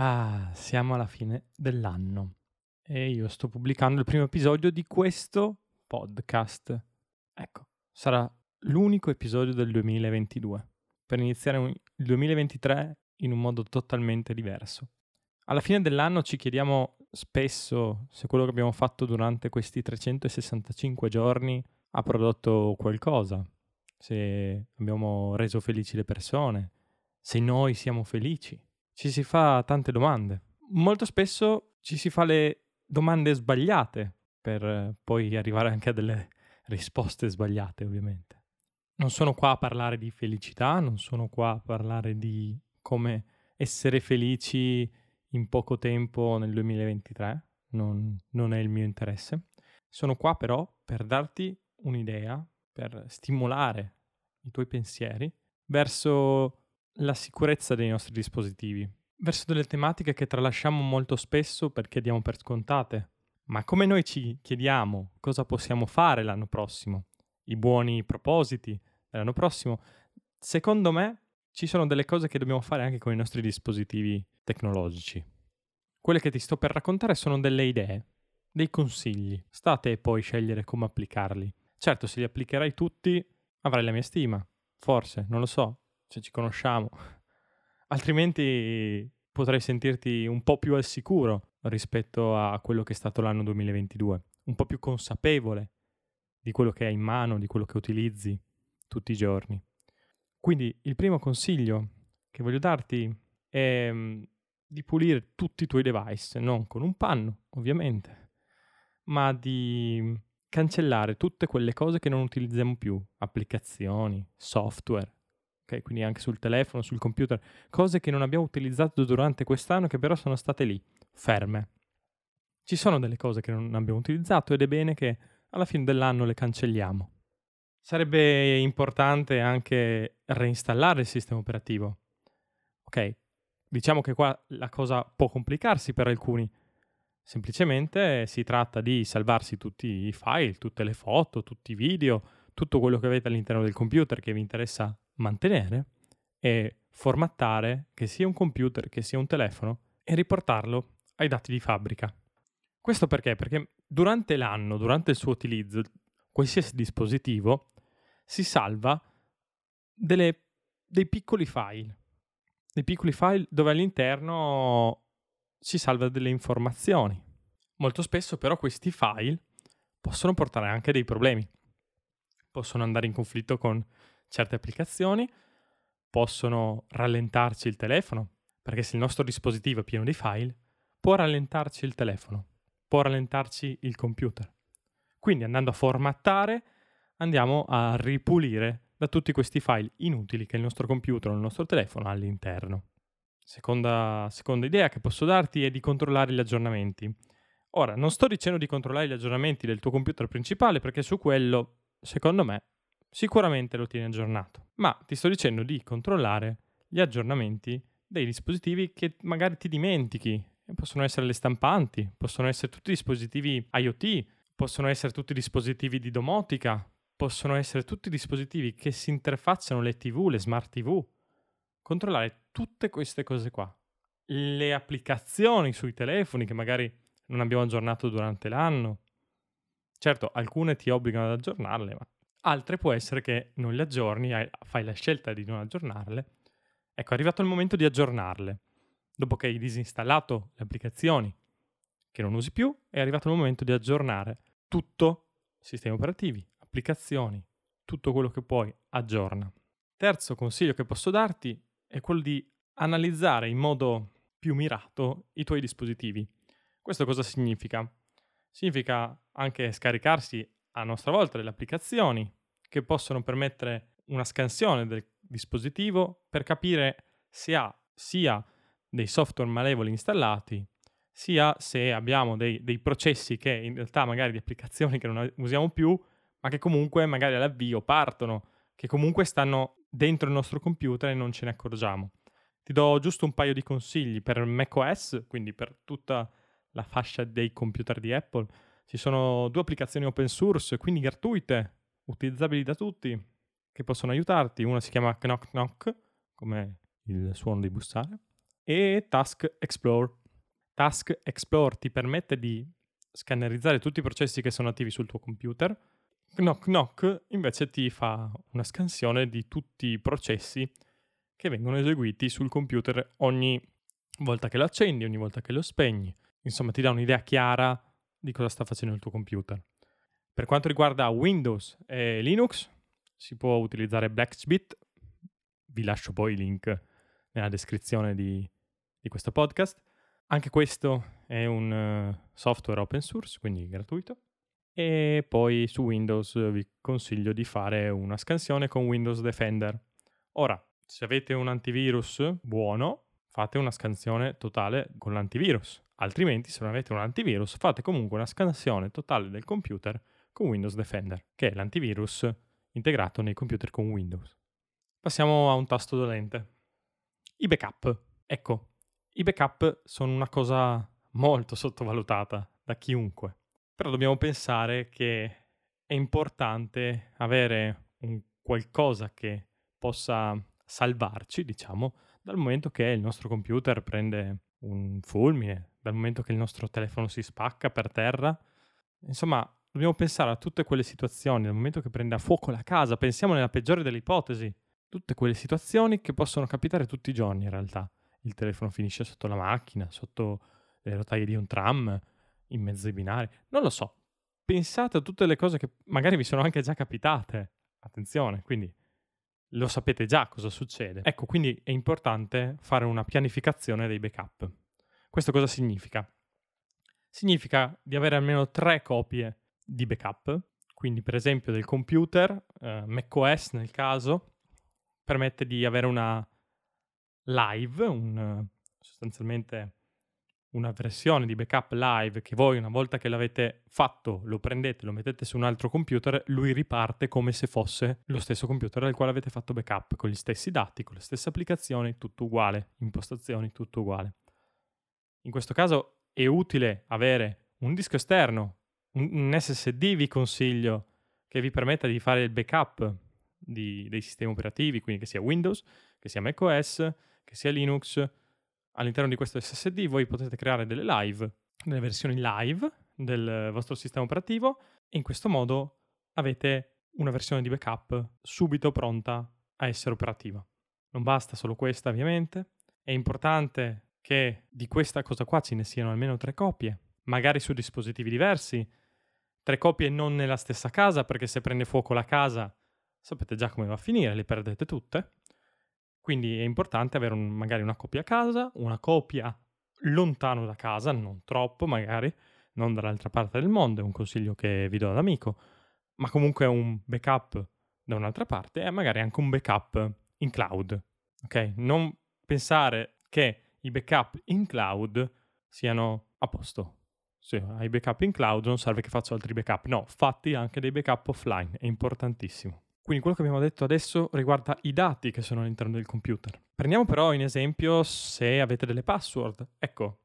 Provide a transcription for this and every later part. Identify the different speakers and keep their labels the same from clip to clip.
Speaker 1: Ah, siamo alla fine dell'anno e io sto pubblicando il primo episodio di questo podcast. Ecco, sarà l'unico episodio del 2022 per iniziare il 2023 in un modo totalmente diverso. Alla fine dell'anno ci chiediamo spesso se quello che abbiamo fatto durante questi 365 giorni ha prodotto qualcosa, se abbiamo reso felici le persone, se noi siamo felici ci si fa tante domande. Molto spesso ci si fa le domande sbagliate per poi arrivare anche a delle risposte sbagliate, ovviamente. Non sono qua a parlare di felicità, non sono qua a parlare di come essere felici in poco tempo nel 2023, non, non è il mio interesse. Sono qua però per darti un'idea, per stimolare i tuoi pensieri verso la sicurezza dei nostri dispositivi, verso delle tematiche che tralasciamo molto spesso perché diamo per scontate. Ma come noi ci chiediamo cosa possiamo fare l'anno prossimo, i buoni propositi dell'anno prossimo, secondo me ci sono delle cose che dobbiamo fare anche con i nostri dispositivi tecnologici. Quelle che ti sto per raccontare sono delle idee, dei consigli. State e poi scegliere come applicarli. Certo, se li applicherai tutti, avrai la mia stima. Forse, non lo so, se ci conosciamo. Altrimenti potrai sentirti un po' più al sicuro rispetto a quello che è stato l'anno 2022, un po' più consapevole di quello che hai in mano, di quello che utilizzi tutti i giorni. Quindi il primo consiglio che voglio darti è mm, di pulire tutti i tuoi device, non con un panno, ovviamente, ma di cancellare tutte quelle cose che non utilizziamo più, applicazioni, software, ok? Quindi anche sul telefono, sul computer, cose che non abbiamo utilizzato durante quest'anno che però sono state lì, ferme. Ci sono delle cose che non abbiamo utilizzato ed è bene che alla fine dell'anno le cancelliamo. Sarebbe importante anche reinstallare il sistema operativo. Ok, diciamo che qua la cosa può complicarsi per alcuni. Semplicemente si tratta di salvarsi tutti i file, tutte le foto, tutti i video, tutto quello che avete all'interno del computer che vi interessa mantenere e formattare che sia un computer che sia un telefono e riportarlo ai dati di fabbrica. Questo perché? Perché durante l'anno, durante il suo utilizzo, qualsiasi dispositivo si salva delle, dei piccoli file, dei piccoli file dove all'interno si salva delle informazioni. Molto spesso però questi file possono portare anche dei problemi. Possono andare in conflitto con certe applicazioni possono rallentarci il telefono, perché se il nostro dispositivo è pieno di file, può rallentarci il telefono, può rallentarci il computer. Quindi andando a formattare andiamo a ripulire da tutti questi file inutili che il nostro computer o il nostro telefono ha all'interno. Seconda, seconda idea che posso darti è di controllare gli aggiornamenti. Ora, non sto dicendo di controllare gli aggiornamenti del tuo computer principale perché su quello, secondo me, sicuramente lo tieni aggiornato, ma ti sto dicendo di controllare gli aggiornamenti dei dispositivi che magari ti dimentichi. Possono essere le stampanti, possono essere tutti dispositivi IoT, possono essere tutti dispositivi di domotica, possono essere tutti dispositivi che si interfacciano le TV, le smart TV. Controllare tutte queste cose qua. Le applicazioni sui telefoni che magari non abbiamo aggiornato durante l'anno. Certo, alcune ti obbligano ad aggiornarle, ma altre può essere che non le aggiorni, fai la scelta di non aggiornarle. Ecco, è arrivato il momento di aggiornarle. Dopo che hai disinstallato le applicazioni che non usi più, è arrivato il momento di aggiornare tutto, sistemi operativi, applicazioni, tutto quello che puoi, aggiorna. Terzo consiglio che posso darti è quello di analizzare in modo più mirato i tuoi dispositivi. Questo cosa significa? Significa anche scaricarsi a nostra volta delle applicazioni che possono permettere una scansione del dispositivo per capire se ha sia dei software malevoli installati, sia se abbiamo dei, dei processi che in realtà magari di applicazioni che non usiamo più, ma che comunque magari all'avvio partono, che comunque stanno dentro il nostro computer e non ce ne accorgiamo. Ti do giusto un paio di consigli per macOS, quindi per tutta la fascia dei computer di Apple ci sono due applicazioni open source, quindi gratuite, utilizzabili da tutti, che possono aiutarti. Una si chiama Knock Knock, come il suono di bussare, e Task Explore. Task Explore ti permette di scannerizzare tutti i processi che sono attivi sul tuo computer. Knock Knock invece ti fa una scansione di tutti i processi che vengono eseguiti sul computer ogni volta che lo accendi, ogni volta che lo spegni. Insomma, ti dà un'idea chiara di cosa sta facendo il tuo computer. Per quanto riguarda Windows e Linux, si può utilizzare Blacksmith. Vi lascio poi il link nella descrizione di, di questo podcast. Anche questo è un uh, software open source, quindi gratuito. E poi su Windows vi consiglio di fare una scansione con Windows Defender. Ora, se avete un antivirus buono, fate una scansione totale con l'antivirus. Altrimenti, se non avete un antivirus, fate comunque una scansione totale del computer con Windows Defender, che è l'antivirus integrato nei computer con Windows. Passiamo a un tasto dolente. I backup. Ecco, i backup sono una cosa molto sottovalutata da chiunque, però dobbiamo pensare che è importante avere un qualcosa che possa salvarci, diciamo, dal momento che il nostro computer prende un fulmine, dal momento che il nostro telefono si spacca per terra. Insomma, dobbiamo pensare a tutte quelle situazioni, dal momento che prende a fuoco la casa, pensiamo nella peggiore delle ipotesi, tutte quelle situazioni che possono capitare tutti i giorni in realtà. Il telefono finisce sotto la macchina, sotto le rotaie di un tram, in mezzo ai binari, non lo so. Pensate a tutte le cose che magari vi sono anche già capitate. Attenzione, quindi lo sapete già cosa succede. Ecco, quindi è importante fare una pianificazione dei backup. Questo cosa significa? Significa di avere almeno tre copie di backup, quindi per esempio del computer, eh, macOS nel caso, permette di avere una live, un, sostanzialmente una versione di backup live che voi una volta che l'avete fatto lo prendete, lo mettete su un altro computer, lui riparte come se fosse lo stesso computer al quale avete fatto backup, con gli stessi dati, con le stesse applicazioni, tutto uguale, impostazioni, tutto uguale. In questo caso è utile avere un disco esterno, un, SSD vi consiglio che vi permetta di fare il backup di, dei sistemi operativi, quindi che sia Windows, che sia macOS, che sia Linux. All'interno di questo SSD voi potete creare delle live, delle versioni live del vostro sistema operativo. E in questo modo avete una versione di backup subito pronta a essere operativa. Non basta solo questa ovviamente, è importante che di questa cosa qua ce ne siano almeno tre copie, magari su dispositivi diversi, tre copie non nella stessa casa perché se prende fuoco la casa sapete già come va a finire, le perdete tutte. Quindi è importante avere un, magari una copia a casa, una copia lontano da casa, non troppo magari, non dall'altra parte del mondo, è un consiglio che vi do da amico, ma comunque un backup da un'altra parte e magari anche un backup in cloud. Ok? Non pensare che i backup in cloud siano a posto. Se hai backup in cloud non serve che faccia altri backup. No, fatti anche dei backup offline, è importantissimo. Quindi quello che abbiamo detto adesso riguarda i dati che sono all'interno del computer. Prendiamo però in esempio se avete delle password. Ecco,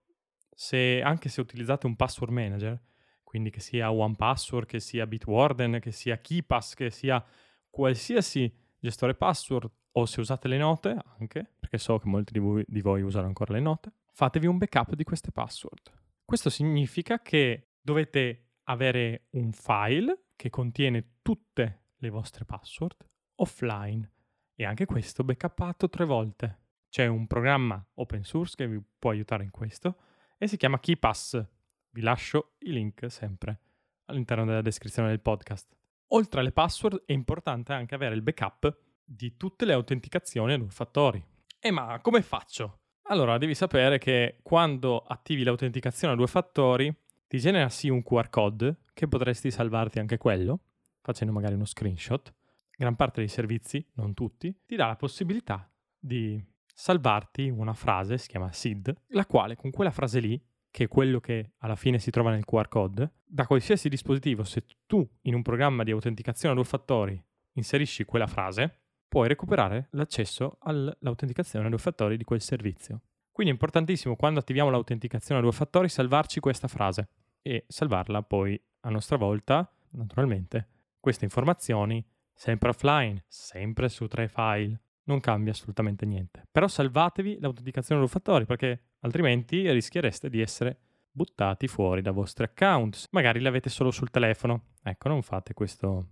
Speaker 1: se anche se utilizzate un password manager, quindi che sia OnePassword, che sia Bitwarden, che sia KeePass, che sia qualsiasi gestore password, o se usate le note anche, perché so che molti di voi, di voi usano ancora le note, fatevi un backup di queste password. Questo significa che dovete avere un file che contiene tutte le vostre password offline e anche questo backuppato tre volte. C'è un programma open source che vi può aiutare in questo e si chiama KeePass. Vi lascio i link sempre all'interno della descrizione del podcast. Oltre alle password è importante anche avere il backup di tutte le autenticazioni a due fattori. E ma come faccio? Allora, devi sapere che quando attivi l'autenticazione a due fattori ti genera sì un QR code che potresti salvarti anche quello, facendo magari uno screenshot, gran parte dei servizi, non tutti, ti dà la possibilità di salvarti una frase, si chiama SID, la quale con quella frase lì, che è quello che alla fine si trova nel QR code, da qualsiasi dispositivo, se tu in un programma di autenticazione a due fattori inserisci quella frase, puoi recuperare l'accesso all'autenticazione a due fattori di quel servizio. Quindi è importantissimo quando attiviamo l'autenticazione a due fattori salvarci questa frase e salvarla poi a nostra volta, naturalmente, queste informazioni sempre offline, sempre su tre file. non cambia assolutamente niente. Però salvatevi l'autenticazione due fattori perché altrimenti rischiereste di essere buttati fuori da vostri account. Magari li avete solo sul telefono. Ecco, non fate questo,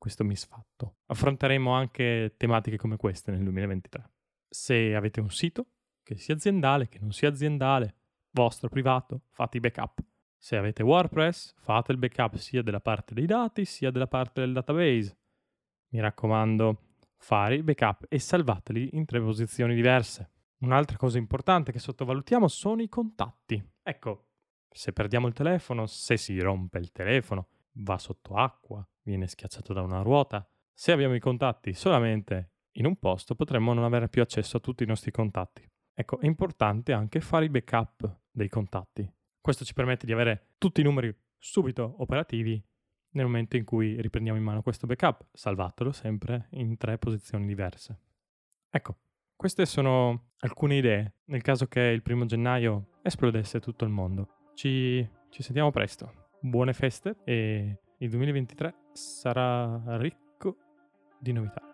Speaker 1: questo misfatto. Affronteremo anche tematiche come queste nel 2023. Se avete un sito, che sia aziendale, che non sia aziendale, vostro privato, fate i backup. Se avete WordPress, fate il backup sia della parte dei dati sia della parte del database. Mi raccomando, fare i backup e salvateli in tre posizioni diverse. Un'altra cosa importante che sottovalutiamo sono i contatti. Ecco, se perdiamo il telefono, se si rompe il telefono, va sotto acqua, viene schiacciato da una ruota, se abbiamo i contatti solamente in un posto potremmo non avere più accesso a tutti i nostri contatti. Ecco, è importante anche fare i backup dei contatti. Questo ci permette di avere tutti i numeri subito operativi nel momento in cui riprendiamo in mano questo backup, salvatelo sempre in tre posizioni diverse. Ecco, queste sono alcune idee nel caso che il primo gennaio esplodesse tutto il mondo. Ci, ci sentiamo presto. Buone feste e il 2023 sarà ricco di novità.